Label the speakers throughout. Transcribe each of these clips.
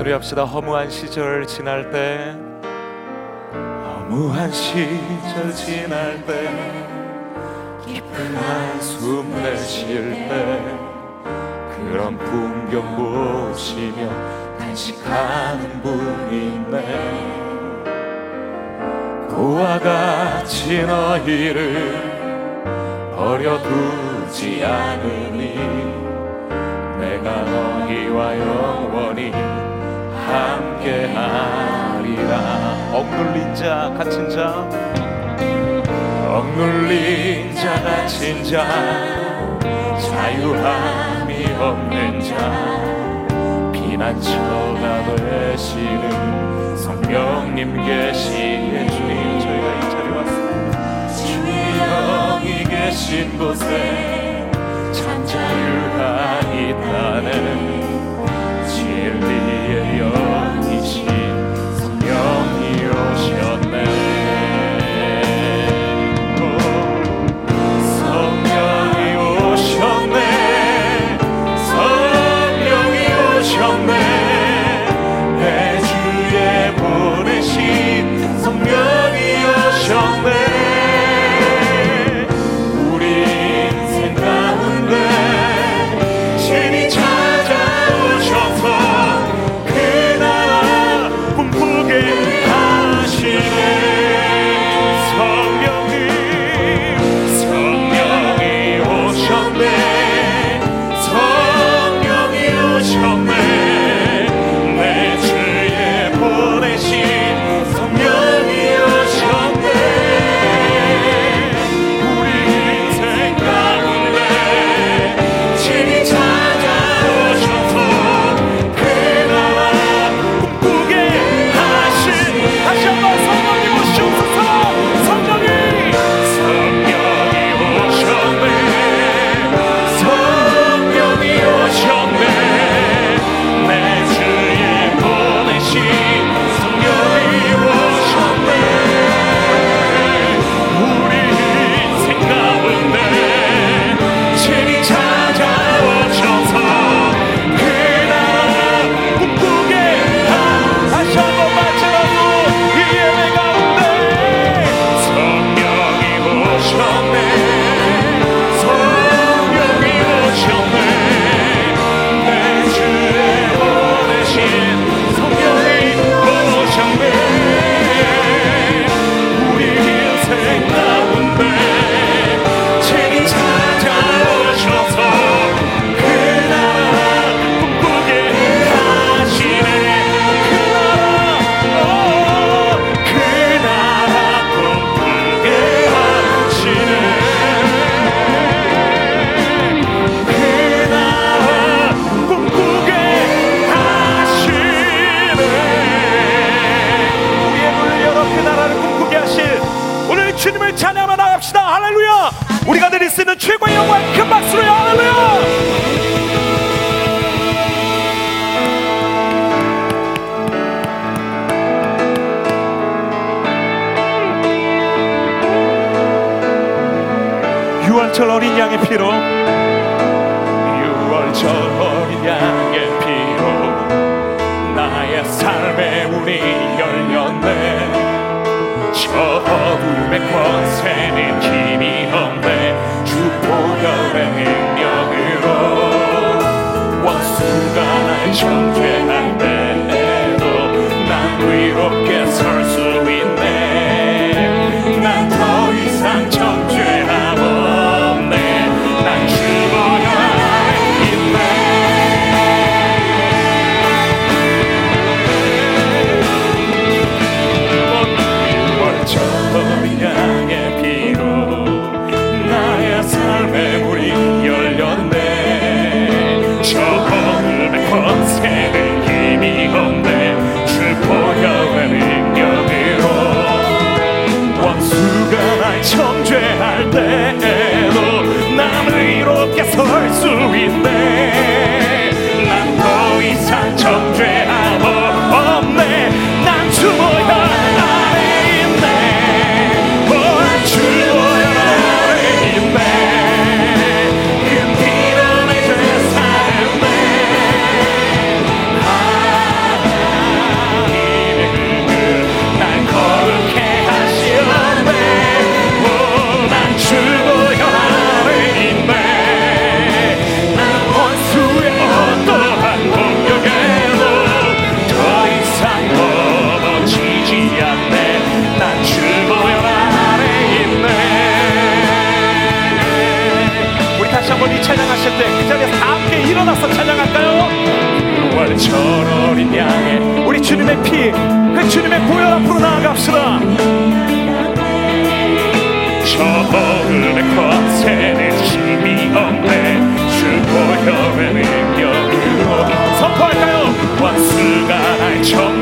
Speaker 1: 노래합시다. 허무한 시절 지날 때. 허무한 시절 지날 때. 깊은 한숨 내쉴 때. 그런 풍경 보시며 단식하는 분이 있네 그와 같이 너희를 버려두지 않으니 내가 너희와 영원히 함께하리라. 억눌린 자 갇힌 자. 억눌린 자 갇힌 자. 자유함이 없는 자. 피난처가 되시는 성령님 계시에 주님 저희가 이 자리에 왔습니다. 주의 영이 계신 곳에 참 자유가 있다는 진리 유월절 어린 양의 피로. 유월절 어린 양의 피로. 나의 삶의 문이 열렸네. 저 어둠의 권세는 힘이 없네. 주 보혈의 능력으로 원수가 날 정죄할 때에도 난 위롭게 설 수 있네. 난더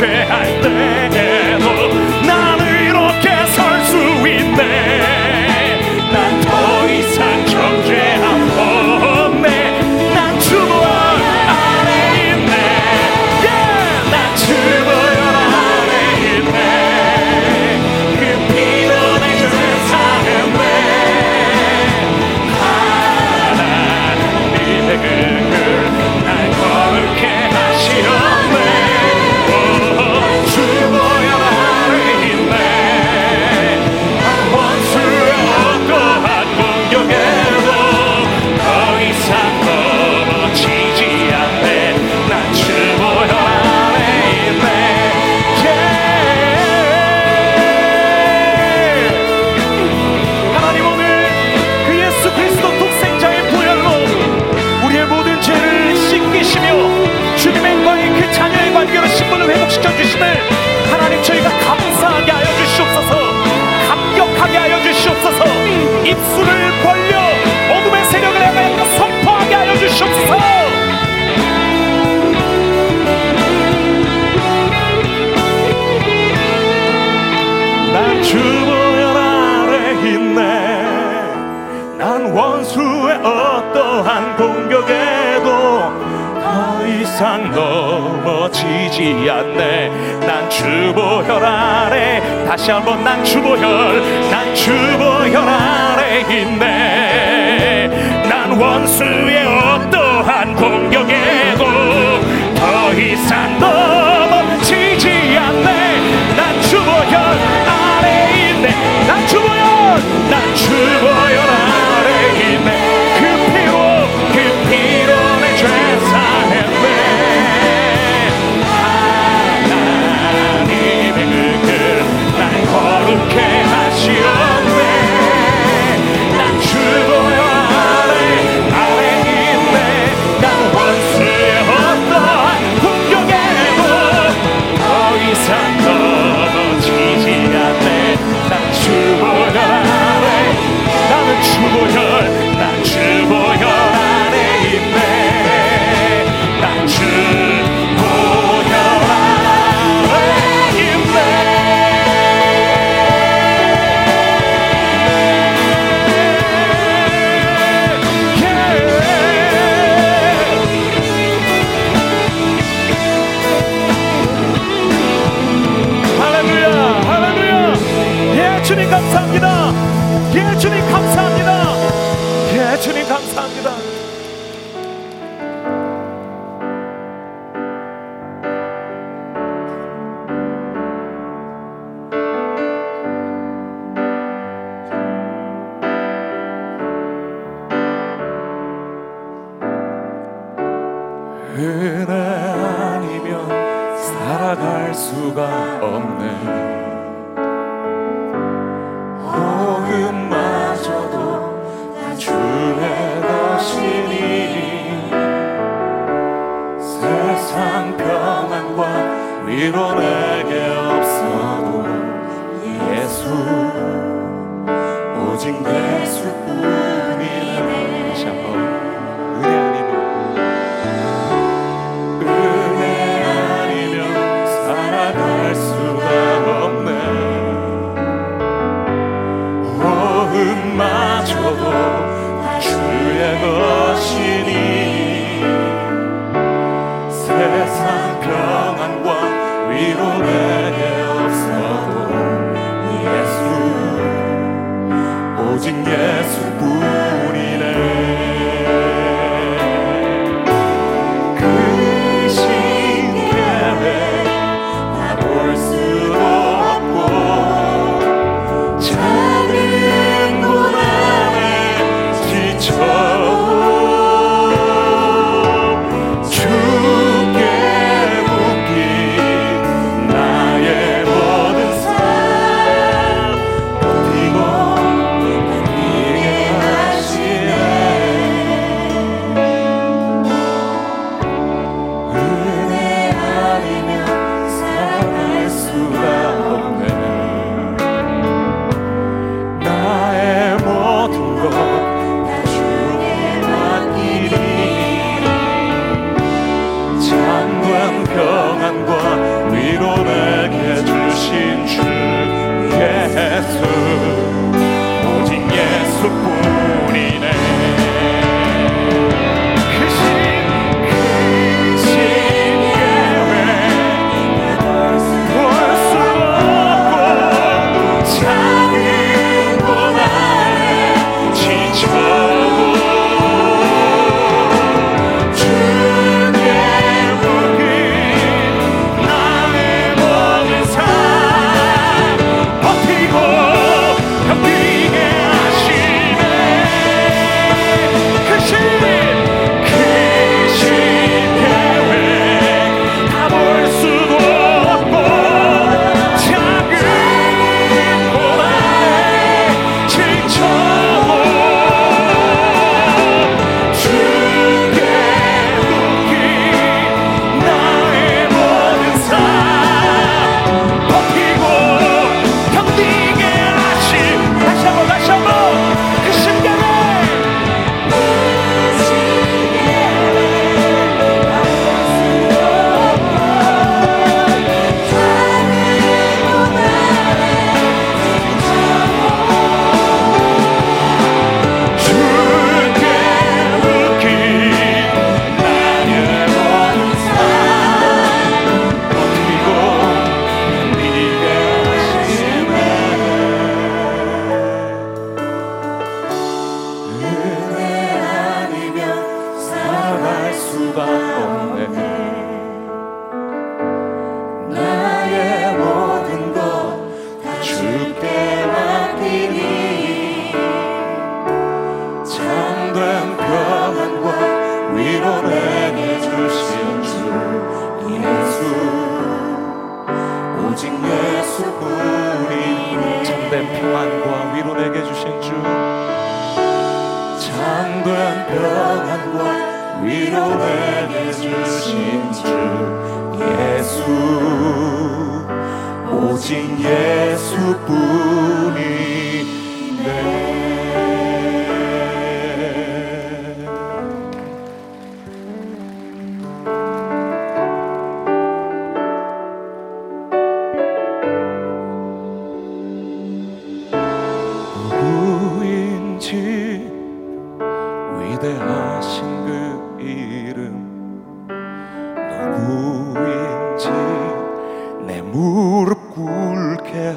Speaker 1: 죄할 때. 이상 넘어지지 않네. 난 주보혈 아래 다시 한번 난 주보혈 난 주보혈 아래 있네 난 원수의 어떠한 공격에도 더 이상 넘어지지 않네. 난 주보혈 아래 있네 난 주보혈 난 아래 있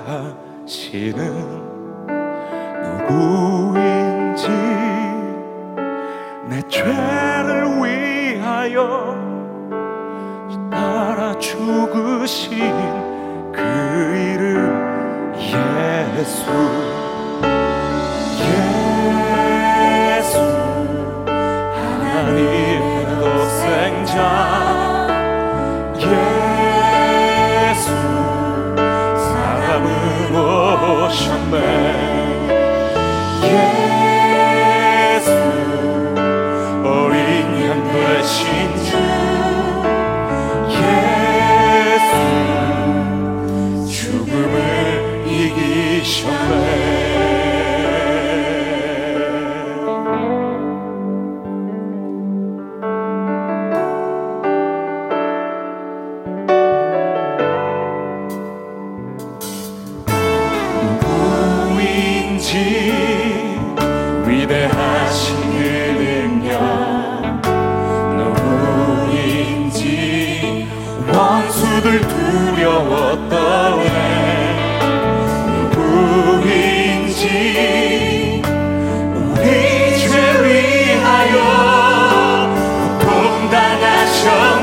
Speaker 1: 하시는 누구인지 내 죄를 위하여 따라 죽으신 그 이름 예수. 예수 하나님의 독생자 오셨네 예. 누구들 두려웠다네 누구인지 우리 죄 위하여 공단하셨네.